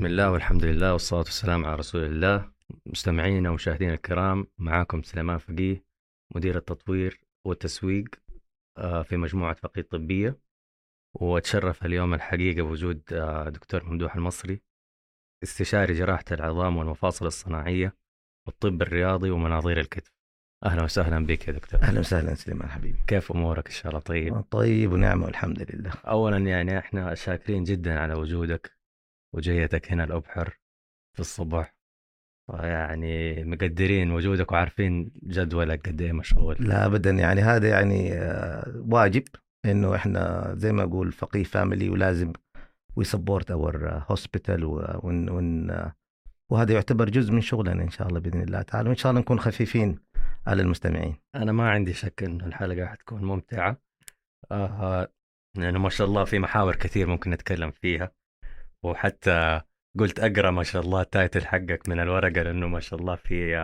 بسم الله والحمد لله والصلاة والسلام على رسول الله. مستمعينا ومشاهدينا الكرام معاكم سليمان فقيه مدير التطوير والتسويق آه، في مجموعة فقيه طبية. وأتشرف اليوم الحقيقة بوجود آه، دكتور ممدوح المصري استشاري جراحة العظام والمفاصل الصناعية والطب الرياضي ومناظير الكتف. أهلا وسهلا بك يا دكتور. أهلا وسهلا سليمان حبيبي. كيف أمورك؟ إن شاء الله طيب. طيب ونعمة والحمد لله. أولا يعني إحنا شاكرين جدا على وجودك. وجيتك هنا الأبحر في الصبح يعني مقدرين وجودك وعارفين جدولك قد إيه مشغول لا ابدا يعني هذا يعني آه، واجب إنه إحنا زي ما أقول فقيه family ولازم we support our hospital وهذا يعتبر جزء من شغلنا إن شاء الله بإذن الله تعالى وإن شاء الله نكون خفيفين على المستمعين. أنا ما عندي شك انه الحلقة حتكون ممتعة. آه لأنه ما شاء الله في محاور كثير ممكن نتكلم فيها. وحتى قلت أقرأ ما شاء الله التايتل حقك من الورقة لأنه ما شاء الله في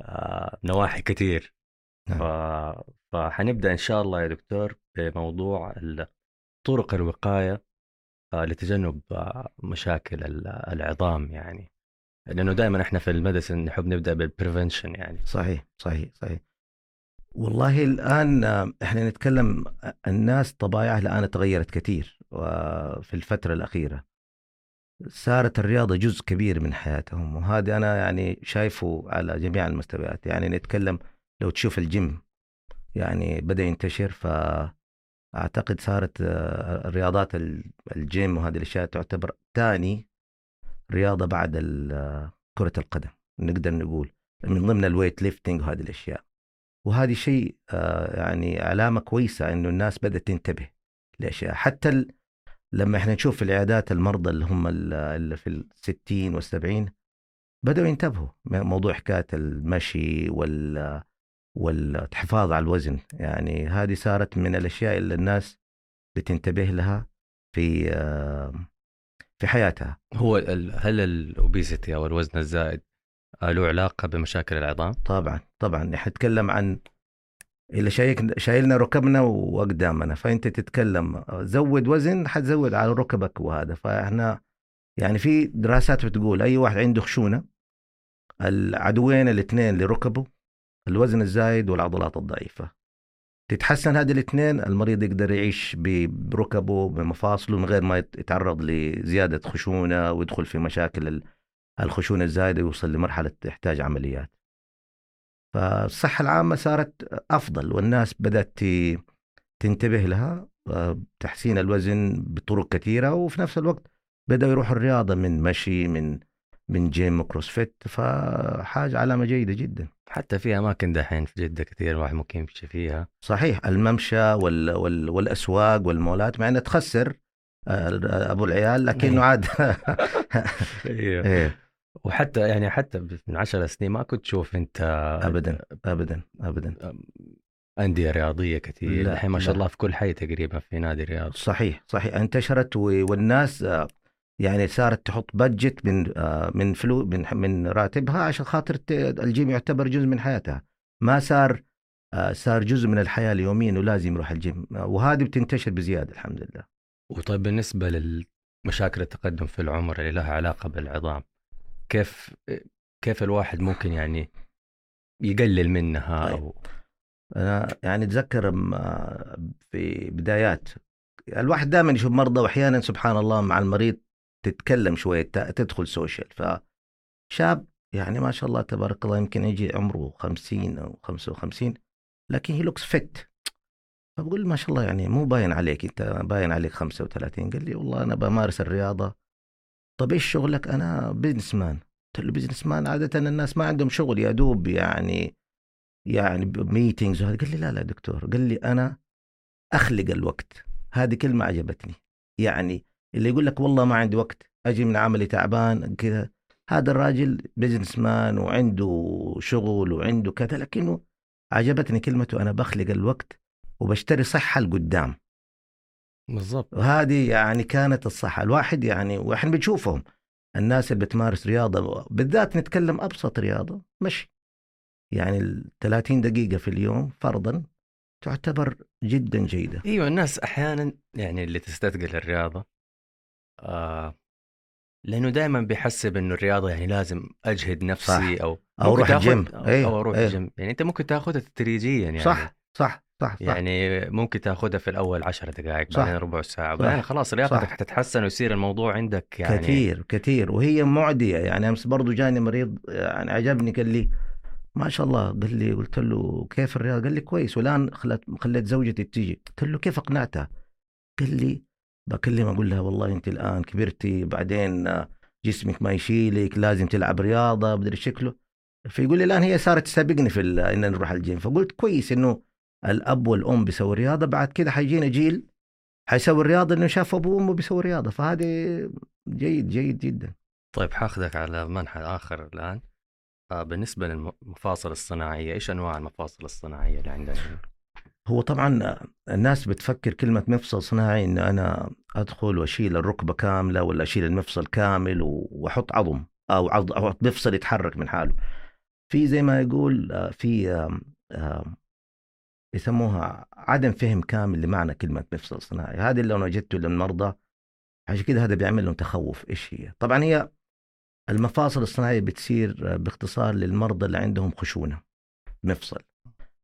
آه نواحي كثير نعم. ف... فحنبدأ إن شاء الله يا دكتور بموضوع طرق الوقاية آه لتجنب آه مشاكل ال- العظام يعني. لأنه دائما إحنا في المدرسة نحب نبدأ بال prevention يعني. صحيح صحيح صحيح. والله الآن إحنا نتكلم الناس طبايعها الآن تغيرت كثير وفي الفترة الأخيرة. صارت الرياضة جزء كبير من حياتهم وهذا أنا يعني شايفه على جميع المستويات يعني نتكلم لو تشوف الجيم يعني بدأ ينتشر فأعتقد صارت آه، الرياضات ال- الجيم وهذه الأشياء تعتبر ثاني رياضة بعد آه، كرة القدم نقدر نقول من ضمن ال weight lifting وهذه الأشياء وهذه شيء آه، يعني علامة كويسة إنه الناس بدأت تنتبه لأشياء حتى. لما إحنا نشوف في العيادات المرضى اللي هم ال- اللي في الستين والسبعين بدأوا ينتبهوا موضوع حكاية المشي وال والحفاظ على الوزن. يعني هذه صارت من الأشياء اللي الناس بتنتبه لها في في حياتها. هو ال- هل الأوبيسيتي أو الوزن الزائد له علاقة بمشاكل العظام؟ طبعا طبعا. نحن نتكلم عن اللي شايك شايلنا ركبنا واقدامنا فأنت تتكلم زود وزن حتزود على ركبك وهذا. فإحنا يعني في دراسات بتقول أي واحد عنده خشونة العدوين الاثنين لركبه الوزن الزايد والعضلات الضعيفة. تتحسن هذه الاثنين المريض يقدر يعيش بركبه بمفاصله من غير ما يت- يتعرض لزيادة خشونة ويدخل في مشاكل ال- الخشونة الزايدة ويوصل لمرحلة تحتاج عمليات. فالصحة العامة صارت أفضل والناس بدأت ت- تنتبه لها آه، تحسين الوزن بطرق كثيرة وفي نفس الوقت بدأوا يروحوا الرياضة من مشي من من جيم كروسفيت فحاجة علامة جيدة جدا. حتى في أماكن دحين في جدة كثير الواحد ممكن يمشي فيها. صحيح الممشى وال وال والأسواق والمولات مع إنها تخسر آه، أبو العيال لكنه إيه. عاد أيوه إيه. وحتى يعني حتى من عشر سنين ما كنت تشوف انت ابدا ابدا ابدا. أندية رياضية كثير. الحين ما شاء. الله في كل حي تقريبا في نادي رياضي. صحيح صحيح. انتشرت والناس آه، يعني صارت تحط budget من آه، من فلو من من راتبها عشان خاطر الجيم يعتبر جزء من حياتها. ما صار آه، صار جزء من الحياة اليومية إنه لازم يروح الجيم. وهذه بتنتشر بزيادة الحمد لله. وطيب بالنسبة للمشاكل التقدم في العمر اللي لها علاقة بالعظام كيف كيف الواحد ممكن يعني يقلل منها طيب. أو أنا يعني أتذكر آه، في بدايات الواحد دائما يشوف مرضى واحيانا سبحان الله مع المريض تتكلم شوية تدخل سوشيال فشاب يعني ما شاء الله تبارك الله يمكن يجي عمره 50 أو 55 لكن هي looks fit فبقول ما شاء الله يعني مو باين عليك أنت باين عليك 35 قال لي والله أنا بمارس الرياضة طب إيش شغلك؟ أنا businessman قلت له businessman عادة الناس ما عندهم شغل يا دوب يعني يعني meetings وهذا. قال لي لا لا دكتور. قال لي أنا أخلق الوقت. هذه كلمة عجبتني. يعني اللي يقول لك والله ما عندي وقت أجي من عملي تعبان كذا. هذا الراجل businessman وعنده شغل وعنده كذا لكنه عجبتني كلمته. أنا بخلق الوقت وبشتري صحة لقدام. بالضبط. وهذه يعني كانت الصحة. الواحد يعني وإحنا بنشوفهم. الناس اللي بتمارس رياضة بالذات نتكلم أبسط رياضة مشي. يعني ال 30 دقيقة في اليوم فرضا تعتبر جدا جيدة. أيوه الناس أحيانا يعني اللي تستثقل الرياضة آه لأنه دائما بيحسب إنه الرياضة يعني لازم أجهد نفسي صح. أو أو أروح الجيم. أو, إيه، أو أروح إيه. الجيم. يعني أنت ممكن تاخذها تدريجيا يعني. صح صح. صح صح يعني ممكن تاخذها في الأول 10 دقائق صح. بعدين ربع ساعة صح. بعدين خلاص رياضتك صح. حتتحسن ويصير الموضوع عندك يعني كثير كثير وهي معدية يعني أمس برضو جاني مريض يعني عجبني قال لي ما شاء الله قال لي قلت له كيف الرياضة؟ قال لي كويس والآن خلت خليت زوجتي تيجي قلت له كيف اقنعتها؟ قال لي بكلم أقول لها والله أنت الآن كبرتي بعدين جسمك ما يشيلك لازم تلعب رياضة بدري شكله فيقول لي الآن هي صارت تسابقني في إن نروح الجيم فقلت كويس إنه الأب والأم بيسووا رياضة بعد كده حيجينا جيل حيسوي الرياضة إنه شاف أبوه وأمه بيسووا رياضة. فهذه جيد جيد جدا. طيب حاخذك على منحى آخر الآن. آه، بالنسبة للمفاصل الصناعية إيش أنواع المفاصل الصناعية اللي عندنا هو طبعا الناس بتفكر كلمة مفصل صناعي إن أنا أدخل وأشيل الركبة كاملة ولا أشيل المفصل كامل و- وأحط عظم عض أحط مفصل يتحرك من حاله. في زي ما يقول آه، في يسموها عدم فهم كامل لمعنى كلمة مفصل صناعي، هذه اللي أنا وجدته للمرضى عشان كده هذا بيعمل لهم تخوف إيش هي؟ طبعا هي المفاصل الصناعية بتصير باختصار للمرضى اللي عندهم خشونة مفصل.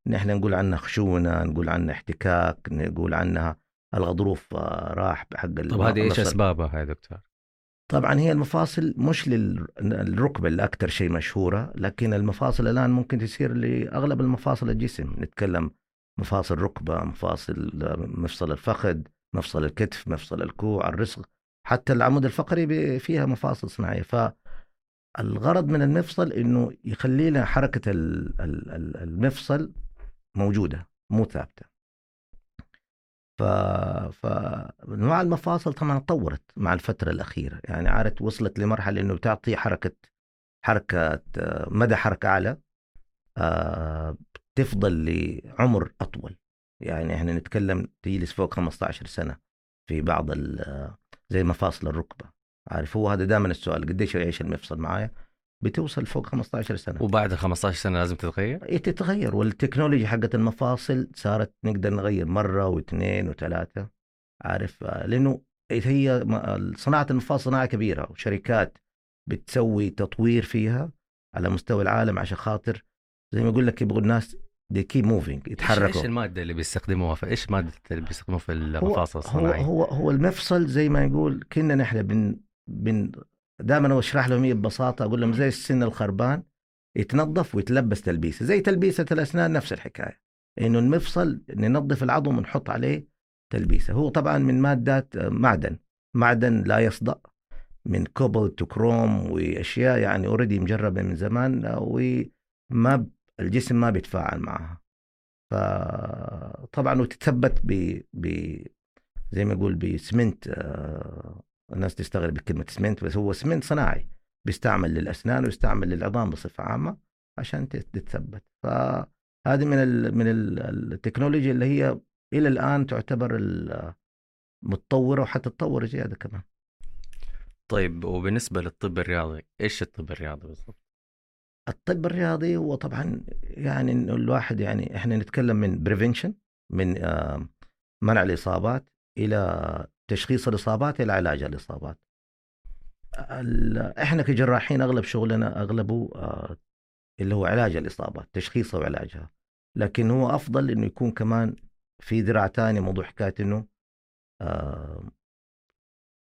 نحن نقول عنها خشونة نقول عنها احتكاك نقول عنها الغضروف آه، راح بحق طب هذه إيش. أسبابها يا دكتور؟ طبعا هي المفاصل مش للركبة اللي أكثر شيء مشهورة لكن المفاصل الآن ممكن تصير لأغلب المفاصل الجسم نتكلم مفاصل ركبة مفاصل مفصل الفخذ مفصل الكتف مفصل الكوع الرسغ حتى العمود الفقري فيها مفاصل صناعية. فالغرض من المفصل إنه يخلي لنا حركة ال- ال- ال- المفصل موجودة مو ثابتة. ف فانواع المفاصل طبعا تطورت مع الفترة الأخيرة. يعني عارف وصلت لمرحلة إنه بتعطي حركة حركة مدى حركة أعلى. آه، تفضل لعمر أطول. يعني إحنا نتكلم تجلس فوق 15 سنة في بعض ال- زي مفاصل الركبة. عارف هو هذا دائما السؤال قديش يعيش المفصل معايا؟ بتوصل فوق 15 سنة. وبعد 15 سنة لازم تتغير؟ هي تتغير. والتكنولوجيا حقت المفاصل صارت نقدر نغير مرة واثنين وثلاثة. عارف لأنه هي صناعة المفاصل صناعة كبيرة وشركات بتسوي تطوير فيها على مستوى العالم عشان خاطر زي ما يقول لك يبغوا الناس دي keep moving إيش يتحركوا. المادة اللي بيستخدموها في إيش مادة اللي بيستخدموها في هو المفاصل هو الصناعية؟ هو هو المفصل زي ما يقول كنا نحن بن بن دائما أشرح لهم هي ببساطة أقول لهم زي السن الخربان يتنظف ويتلبس تلبيسة زي تلبيسة الأسنان نفس الحكاية. إنه المفصل ننظف العظم ونحط عليه تلبيسة. هو طبعا من مادات آه، معدن. معدن لا يصدأ. من cobalt و chrome وأشياء يعني already مجربة من زمان آه، وما الجسم ما بيتفاعل معها. فطبعا وتتثبت ب ب زي ما يقول ب cement آه، الناس تستغرب بكلمة سمنت بس هو سمنت صناعي بيستعمل للأسنان ويستعمل للعظام بصفة عامة عشان تت- تتثبت. فهذه من ال من ال- التكنولوجيا اللي هي إلى الآن تعتبر ال- متطورة وحتى تطور زيادة كمان. طيب وبالنسبة للطب الرياضي إيش الطب الرياضي بالضبط؟ الطب الرياضي هو طبعا يعني إنه الواحد يعني إحنا نتكلم من بريفنشن من آه، منع الإصابات إلى تشخيص الإصابات إلى علاج الإصابات. ال- إحنا كجراحين أغلب شغلنا أغلبه آه، اللي هو علاج الإصابات، تشخيصها وعلاجها. لكن هو أفضل إنه يكون كمان في ذراع ثانية موضوع حكاية إنه آه،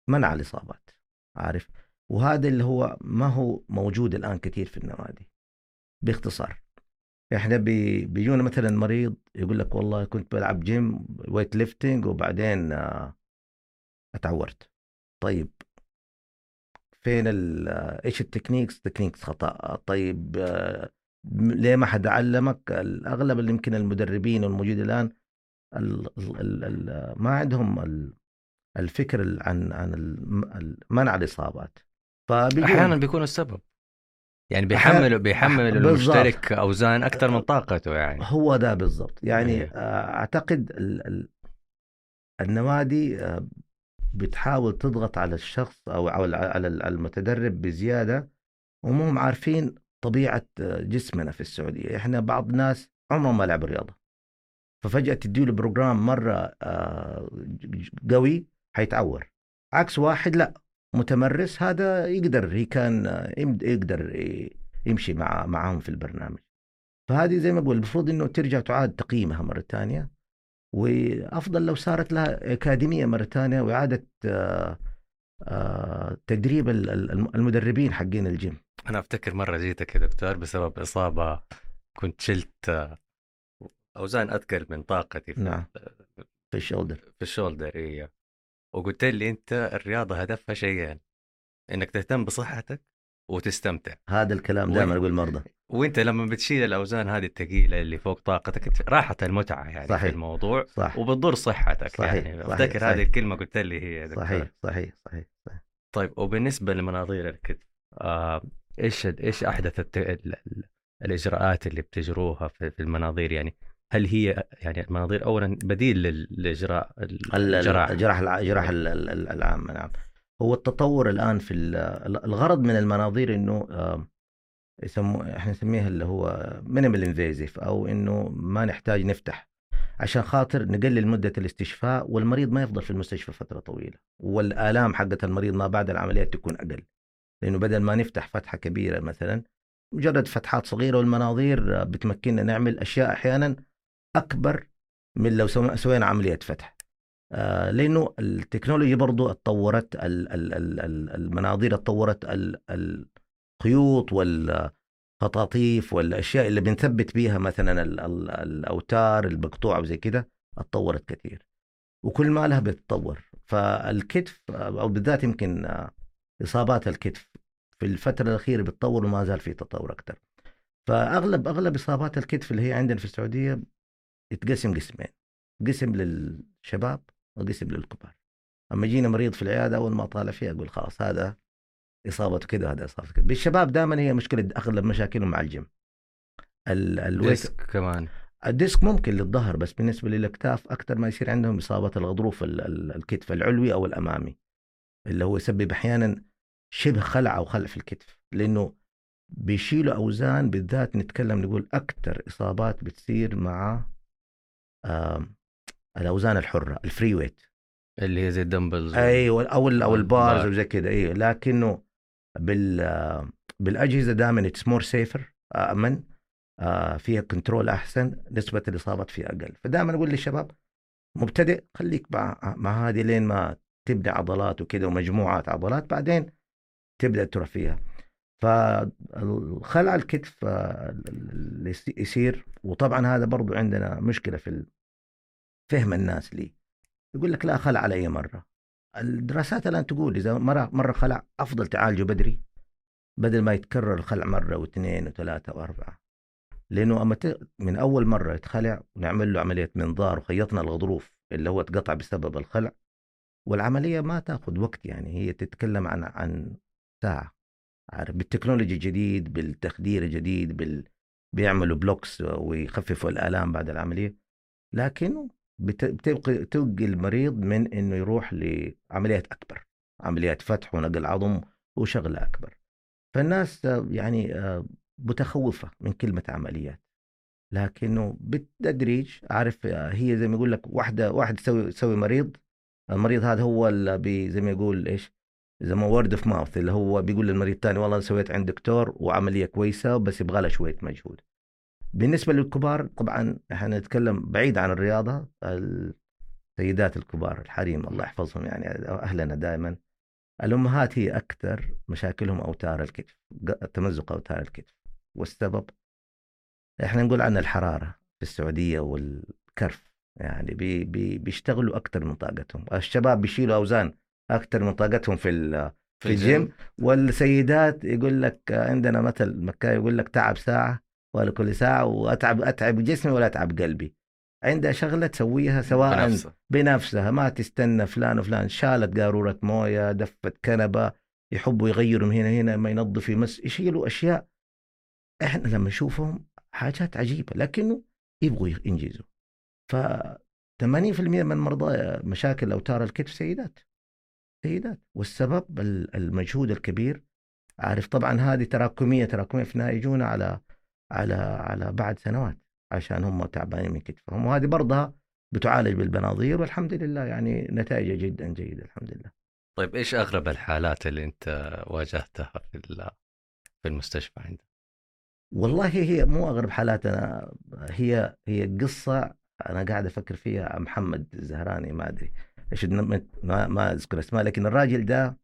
منع الإصابات عارف؟ وهذا اللي هو ما هو موجود الآن كثير في النوادي. باختصار. إحنا بي بيجونا مثلا مريض يقول لك والله كنت بلعب gym weight lifting وبعدين آه، اتعورت. طيب. فين آه، إيش ال techniques؟ techniques خطأ. طيب آه، ليه ما حد علمك؟ الأغلب اللي يمكن المدربين والموجود الآن ال ال ال ال ما عندهم ال- الفكر ال- عن عن منع الإصابات. فبيجون- أحيانا بيكون السبب. يعني بيحمل بيحمل. المشترك أوزان أكثر من طاقته يعني. هو ده بالضبط. يعني إيه. آه، أعتقد ال- ال- النوادي آه، بتحاول تضغط على الشخص أو على المتدرب بزيادة وهم عارفين طبيعة آه، جسمنا في السعودية. إحنا بعض الناس عمرهم ما لعبوا رياضة. ففجأة تديله بروجرام مرة قوي حيتعور. عكس واحد لا متمرس هذا يقدر هي كان يقدر يمشي مع معهم في البرنامج. فهذه زي ما أقول المفروض إنه ترجع تعاد تقييمها مرة ثانية وأفضل لو صارت لها أكاديمية مرة ثانية وإعادة آه، تدريب المدربين حقين الجيم. أنا أفتكر مرة جيتك يا دكتور بسبب إصابة كنت شلت آه، أوزان أثقل من طاقتي في نعم. في ال shoulder. في ال shoulder إيه. وقلت لي أنت الرياضة هدفها شيئين إنك تهتم بصحتك وتستمتع هذا الكلام دائما أقول المرضى وأنت لما بتشيل الأوزان هذه الثقيلة اللي فوق طاقتك راحت المتعة يعني صحيح. في الموضوع صح. وبتضر صحتك صحيح. يعني أفتكر هذه الكلمة قلت لي هي دكتور. صحيح صحيح صحيح, صحيح. طيب وبالنسبة لمناظير الكتف آه إيش إيش أحدث الت... الإجراءات اللي بتجروها في المناظير يعني هل هي يعني المناظير اولا بديل للاجراء الجراحة؟ الجراحه الجراحه العامه نعم. هو التطور الآن في الغرض من المناظير إنه يسموه إحنا نسميها اللي هو minimal invasive أو إنه ما نحتاج نفتح. عشان خاطر نقلل مدة الاستشفاء والمريض ما يفضل في المستشفى فترة طويلة. والآلام حقت المريض ما بعد العمليات تكون أقل. لأنه بدل ما نفتح فتحة كبيرة مثلا مجرد فتحات صغيرة والمناظير بتمكننا نعمل أشياء أحيانا أكبر من لو سوينا عملية فتح. آه لأنه التكنولوجيا برضو اتطورت المناظير اتطورت الخيوط والخطاطيف والأشياء اللي بنثبت بيها مثلا الأوتار المقطوعه وزي كده اتطورت كثير. وكل ما لها بتتطور. فالكتف أو بالذات يمكن إصابات الكتف في الفترة الأخيرة بتطور وما زال في تطور أكثر. فأغلب أغلب إصابات الكتف اللي هي عندنا في السعودية يتقسم قسمين قسم للشباب وقسم للكبار. أما يجينا مريض في العيادة أول ما طالع فيها أقول خلاص هذا إصابته كذا هذا إصابته كذا. بالشباب دائما هي مشكلة أغلب مشاكلهم مع الجيم. ال disc كمان. ال disc ممكن للظهر بس بالنسبة للأكتاف أكثر ما يصير عندهم اصابه الغضروف الكتف العلوي أو الأمامي اللي هو يسبب أحيانا شبه خلع أو خلع في الكتف لأنه بيشيلوا أوزان بالذات نتكلم نقول أكثر إصابات بتصير مع الأوزان الحرة ال free weight اللي هي زي ال dumbbells أيوه أو أو ال bars وزي كذا أيوه. لكنه بال بالأجهزة دائما it's more safer آمن آه فيها control أحسن نسبة الإصابات فيها أقل. فدائما أقول للشباب مبتدئ خليك مع مع هذه لين ما تبدا عضلات وكذا ومجموعات عضلات بعدين تبدأ تروح فيها. فالخلع الكتف آه، اللي يصير وطبعا هذا برضو عندنا مشكلة في فهم الناس لي. يقول لك لا خلع على اي مرة. الدراسات الآن تقول إذا مرة مرة خلع أفضل تعالجه بدري بدل ما يتكرر الخلع مرة واثنين وثلاثة وأربعة. لأنه أما من أول مرة يتخلع ونعمل له عملية منظار وخيطنا الغضروف اللي هو اتقطع بسبب الخلع والعملية ما تأخذ وقت يعني هي تتكلم عن عن ساعة. عارف بال technology الجديد بالتخدير الجديد بال... بيعملوا blocks ويخففوا الآلام بعد العملية. لكن بتبقى توقي المريض من إنه يروح لعمليات أكبر عمليات فتح ونقل عظم وشغله أكبر. فالناس يعني آه، متخوفة من كلمة عمليات. لكنه بالتدريج عارف آه، هي زي ما يقول لك واحدة واحد تسوي تسوي مريض المريض هذا هو اللي زي ما يقول إيش زي ما word of mouth اللي هو بيقول للمريض الثاني والله سويت عند دكتور وعملية كويسة بس يبغى لها شوية مجهود. بالنسبة للكبار طبعا إحنا نتكلم بعيد عن الرياضة السيدات الكبار الحريم الله يحفظهم يعني أهلنا دائما الأمهات هي أكثر مشاكلهم أوتار الكتف تمزق أوتار الكتف. والسبب؟ إحنا نقول عن الحرارة في السعودية والكرف يعني بي بي بيشتغلوا أكثر من طاقتهم. الشباب بيشيلوا أوزان أكثر من طاقتهم في في الجيم. والسيدات يقول لك عندنا مثل مكاوي يقول لك تعب ساعة ولا كل ساعة وأتعب أتعب جسمي ولا أتعب قلبي. عندها شغلة تسويها سواء بنفسها. بنفسها ما تستنى فلان وفلان شالت قارورة موية دفت كنبة يحبوا يغيروا من هنا هنا ما ينظف يمس يشيلوا أشياء. إحنا لما نشوفهم حاجات عجيبة لكنه يبغوا ينجزوا. ف 80% من مرضى مشاكل أوتار الكتف سيدات سيدات والسبب المجهود الكبير عارف طبعا هذه تراكمية تراكمية في يجونا على على على بعد سنوات عشان هم تعبانين من كتفهم وهذه برضها بتعالج بالبناظير والحمد لله يعني نتائجها جدا جيدة الحمد لله طيب إيش أغرب الحالات اللي أنت واجهتها في في المستشفى عندك؟ والله هي مو أغرب حالات أنا هي هي قصة أنا قاعد أفكر فيها محمد الزهراني ما أدري إيش ما, ما أذكر أسماء لكن الراجل ده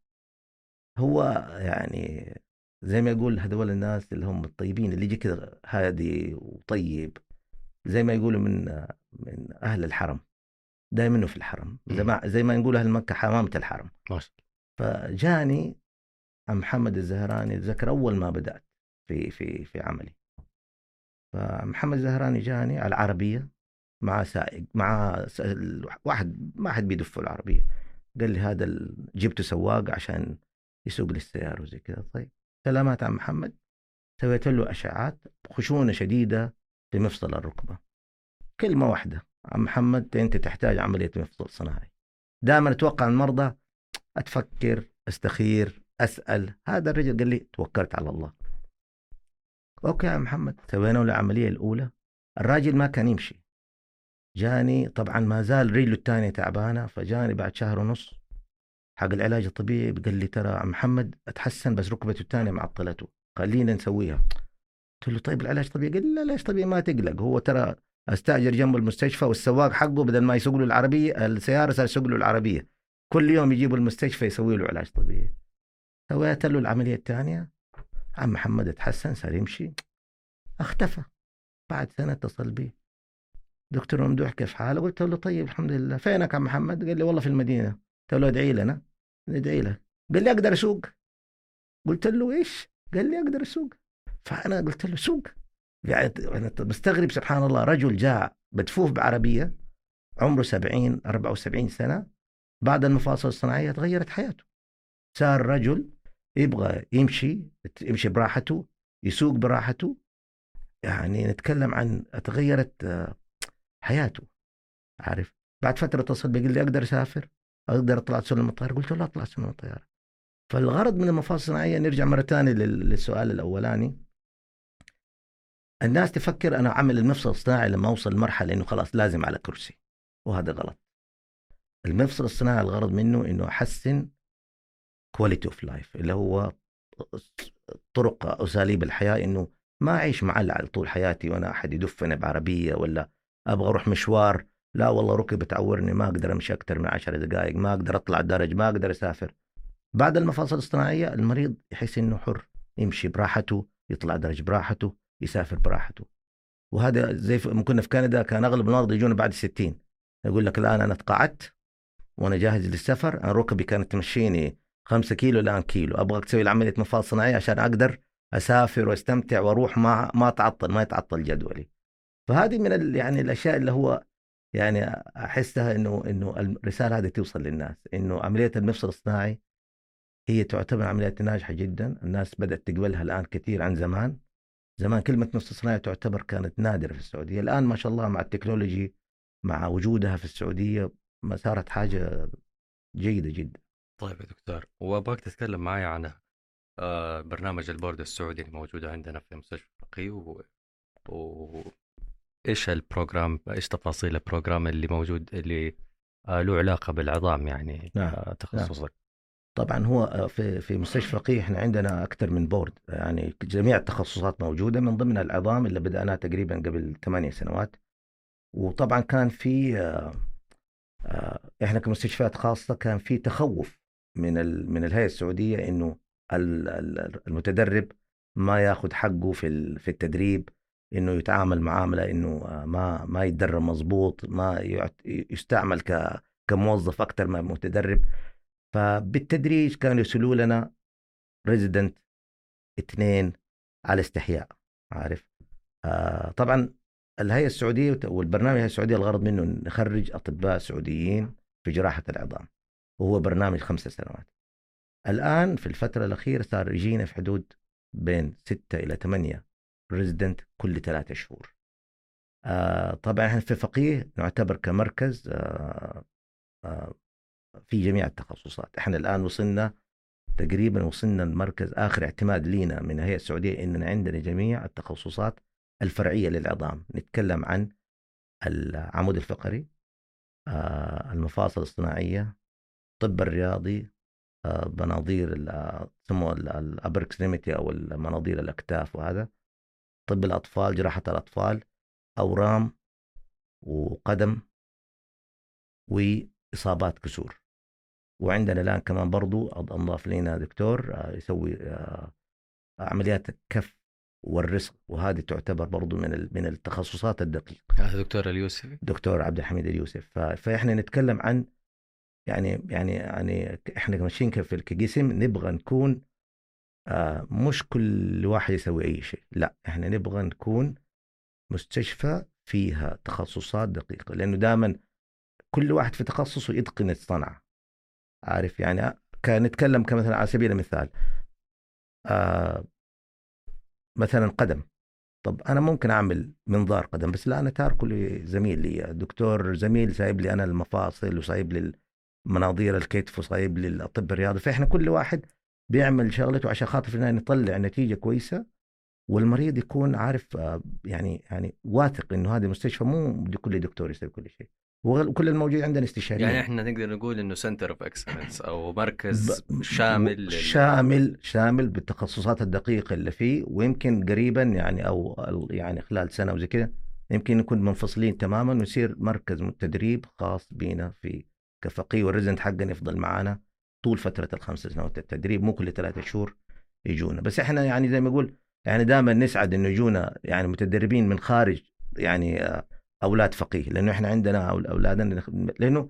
هو يعني زي ما يقول هذول الناس اللي هم الطيبين اللي يجي كذا هادي وطيب زي ما يقولوا من من أهل الحرم دائما في الحرم. زي ما زي ما نقول أهل مكة حمامة الحرم. فجاني محمد الزهراني اتذكر أول ما بدأت في في في عملي. فمحمد الزهراني جاني على العربية مع سائق مع واحد ما حد بيدف العربية. قال لي هذا جبته سواق عشان يسوق لي السيارة وزي كذا. طيب. سلامات عم محمد. سويت له أشعات خشونة شديدة في مفصل الركبة. كلمة واحدة. عم محمد أنت تحتاج عملية مفصل صناعي. دائما أتوقع المرضى أتفكر أستخير أسأل. هذا الرجل قال لي توكلت على الله. أوكي يا محمد سوينا له العملية الأولى. الراجل ما كان يمشي. جاني طبعا ما زال رجله الثانية تعبانة فجاني بعد شهر ونص حق العلاج الطبيعي قال لي ترى عم محمد أتحسن بس ركبته الثانية معطلته خلينا نسويها. قلت له طيب العلاج طبيعي قال لي لا ليش طبيعي ما تقلق. هو ترى أستأجر جنب المستشفى والسواق حقه بدل ما يسوق له العربية السيارة صار يسوق له العربية. كل يوم يجيبوا المستشفى يسوي له علاج طبيعي. سويت له العملية الثانية. عم محمد أتحسن صار يمشي. اختفى. بعد سنة اتصل بي. دكتور ممدوح كيف حاله قلت له طيب الحمد لله. فينك عم محمد؟ قال لي والله في المدينة. قلت له ادعي لنا. ندعي لك قال لي أقدر أسوق. قلت له إيش؟ قال لي أقدر أسوق. فأنا قلت له سوق. يعني أنا مستغرب سبحان الله. رجل جاء بدفوف بعربية عمره 70 74 سنة. بعد المفاصل الصناعية تغيرت حياته. صار رجل يبغى يمشي يمشي براحته يسوق براحته. يعني نتكلم عن تغيرت آه، حياته. عارف؟ بعد فترة اتصل بي قال لي أقدر أسافر. أقدر أطلع سلم الطياره قلت له لا أطلع سلم الطياره فالغرض من المفاصل الصناعية نرجع مرة ثانية لل- للسؤال الأولاني. الناس تفكر أنا أعمل المفصل الصناعي لما أوصل لمرحلة إنه خلاص لازم على كرسي وهذا غلط. المفصل الصناعي الغرض منه إنه أحسن quality of life اللي هو طرق أساليب الحياة إنه ما أعيش معلق طول حياتي وأنا أحد يدفني بعربية ولا أبغى أروح مشوار لا والله ركبي تعورني ما أقدر أمشي أكثر من عشر دقائق ما أقدر أطلع درج ما أقدر أسافر. بعد المفاصل الصناعيه المريض يحس إنه حر يمشي براحته يطلع درج براحته يسافر براحته. وهذا زي ما كنا في كندا كان أغلب المرضى يجون بعد 60 يقول لك الآن أنا تقاعدت وأنا جاهز للسفر أنا ركبي كانت تمشيني 5 كيلو الان كيلو. أبغاك تسوي لي عمليه مفاصل صناعية عشان أقدر أسافر وأستمتع وأروح ما ما اتعطل ما يتعطل جدولي. فهذه من يعني الأشياء اللي هو يعني أحسها إنه إنه الرساله هذه توصل للناس إنه عملية المفصل الصناعي هي تعتبر عملية ناجحة جدا. الناس بدأت تقبلها الآن كثير عن زمان. زمان كلمة مفصل صناعي تعتبر كانت نادرة في السعودية. الآن ما شاء الله مع التكنولوجي مع وجودها في السعودية ما صارت حاجة جيدة جدا. طيب يا دكتور وأبغاك تتكلم معي عن آه، برنامج البورد السعودي اللي موجود عندنا في مستشفى الفقيه و... و... إيش ال program إيش تفاصيل ال program اللي موجود اللي آه، له علاقة بالعظام يعني نعم، آه، تخصصك؟ طبعا هو في في مستشفى فقيه إحنا عندنا أكثر من board يعني جميع التخصصات موجودة من ضمنها العظام اللي بدأناها تقريبا قبل ثمانية سنوات. وطبعا كان في آه، آه، إحنا كمستشفيات خاصة كان في تخوف من من الهيئة السعودية إنه ال- ال- المتدرب ما ياخذ حقه في في التدريب. إنه يتعامل معامله انه ما ما يتدرب مضبوط ما يستعمل ك كموظف أكثر ما متدرب. فبالتدريج كانوا يرسلوا لنا ريزيدنت اثنين على استحياء عارف؟ آه طبعا الهيئة السعودية والبرنامج الهيئة السعودية الغرض منه نخرج أطباء سعوديين في جراحة العظام وهو برنامج خمس سنوات. الآن في الفترة الأخيرة صار يجينا في حدود بين ستة إلى ثمانية ريزيدنت كل ثلاثة شهور. آه طبعا إحنا في فقيه نعتبر كمركز آه آه في جميع التخصصات. إحنا الآن وصلنا تقريبا وصلنا المركز آخر اعتماد لينا من الهيئه السعودية اننا عندنا جميع التخصصات الفرعية للعظام. نتكلم عن العمود الفقري المفاصل الصناعية الطب الرياضي مناظير يسموها ال upper extremity أو مناظير الأكتاف وهذا. طب الأطفال جراحة الأطفال أورام وقدم وإصابات كسور. وعندنا الآن كمان برضو أنضاف لنا دكتور آه، يسوي آه، عمليات الكف والرزق وهذه تعتبر برضو من من التخصصات الدقيقة. هذا دكتور اليوسفي. دكتور عبد الحميد اليوسف. فإحنا نتكلم عن يعني يعني يعني إحنا ماشيين في القسم نبغى نكون آه مش كل واحد يسوي أي شيء. لا إحنا نبغى نكون مستشفى فيها تخصصات دقيقة لأنه دائما كل واحد في تخصصه يتقن الصنعة. عارف؟ يعني كان نتكلم كمثلا على سبيل المثال آه مثلا قدم. طب أنا ممكن أعمل منظار قدم بس لا أنا تاركه لزميل لي. دكتور زميل سايب لي أنا المفاصل وسايب لي مناظير الكتف وسايب للطب الرياضي. فإحنا كل واحد بيعمل شغلته عشان خاطر في النهاية نطلع نتيجة كويسة والمريض يكون عارف آه، يعني يعني واثق إنه هذه المستشفى مو كل دكتور يسوي كل شيء. وكل الموجود عندنا استشاريين. يعني إحنا نقدر نقول إنه center of excellence أو مركز شامل شامل شامل بالتخصصات الدقيقة اللي فيه ويمكن قريبا يعني أو يعني خلال سنة وزي كذا يمكن نكون منفصلين تماما ويصير مركز تدريب خاص بينا في كفقيه والريزنت حقنا يفضل معانا. طول فترة الخمس سنوات التدريب مو كل ثلاثة شهور يجونا. بس إحنا يعني زي ما أقول يعني دائما نسعد إنه يجونا يعني متدربين من خارج يعني آه، أولاد فقيه. لأنه إحنا عندنا أولادنا لأنه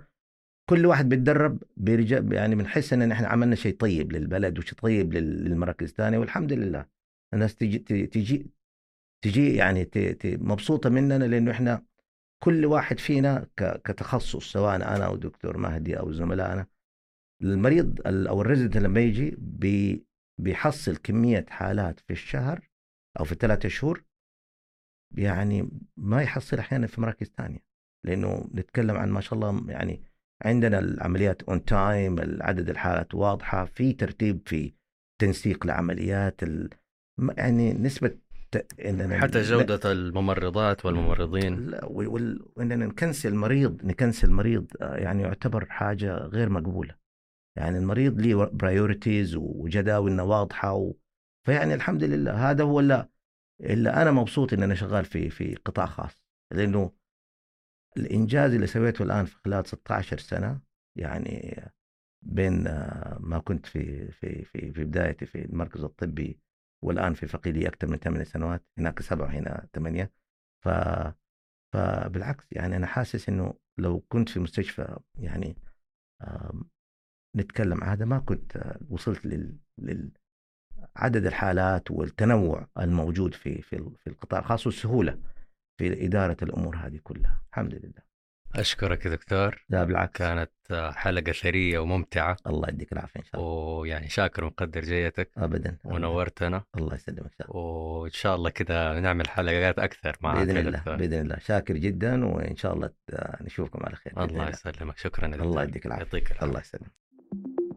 كل واحد بيتدرب بيرجع يعني بنحس إن إحنا عملنا شيء طيب للبلد وشيء طيب للمراكز الثانية. والحمد لله الناس تجي تجي تجي يعني مبسوطة مننا لأنه إحنا كل واحد فينا كتخصص سواء أنا أو دكتور مهدي أو زملائنا المريض أو ال resident لما يجي بي بيحصل كمية حالات في الشهر أو في الثلاثة شهور يعني ما يحصل أحيانا في مراكز ثانية لأنه نتكلم عن ما شاء الله يعني عندنا العمليات on time عدد الحالات واضحة في ترتيب في تنسيق العمليات يعني نسبة إننا حتى جودة الممرضات والممرضين. لا وإننا ن cancel مريض ن cancel مريض آه، يعني يعتبر حاجة غير مقبولة. يعني المريض ليه priorities وجداولنا واضحة و... فيعني الحمد لله. هذا هو اللي, اللي أنا مبسوط إن أنا شغال في في قطاع خاص. لأنه الإنجاز اللي سويته الآن في خلال 16 سنة يعني بين ما كنت في في في في بدايتي في المركز الطبي والآن في فقيدي أكثر من ثمان سنوات هناك سبعة هنا ثمانية. ف فبالعكس يعني أنا حاسس إنه لو كنت في مستشفى يعني نتكلم. هذا ما كنت وصلت لل... لل... عدد الحالات والتنوع الموجود في في في القطاع الخاص والسهوله في إدارة الأمور هذه كلها. الحمد لله. أشكرك يا دكتور. لا بالعكس. كانت حلقة ثرية وممتعة. الله يديك العافية إن شاء الله. ويعني شاكر ومقدر جيتك ابدا ونورتنا. الله يسلمك شاء الله. وإن شاء الله كذا نعمل حلقات أكثر معك بإذن الله دكتور. بإذن الله. شاكر جدا وإن شاء الله نشوفكم على خير الله يسلمك. شكرا الله يديك العافية. يعطيك الله يسلمك. Thank you.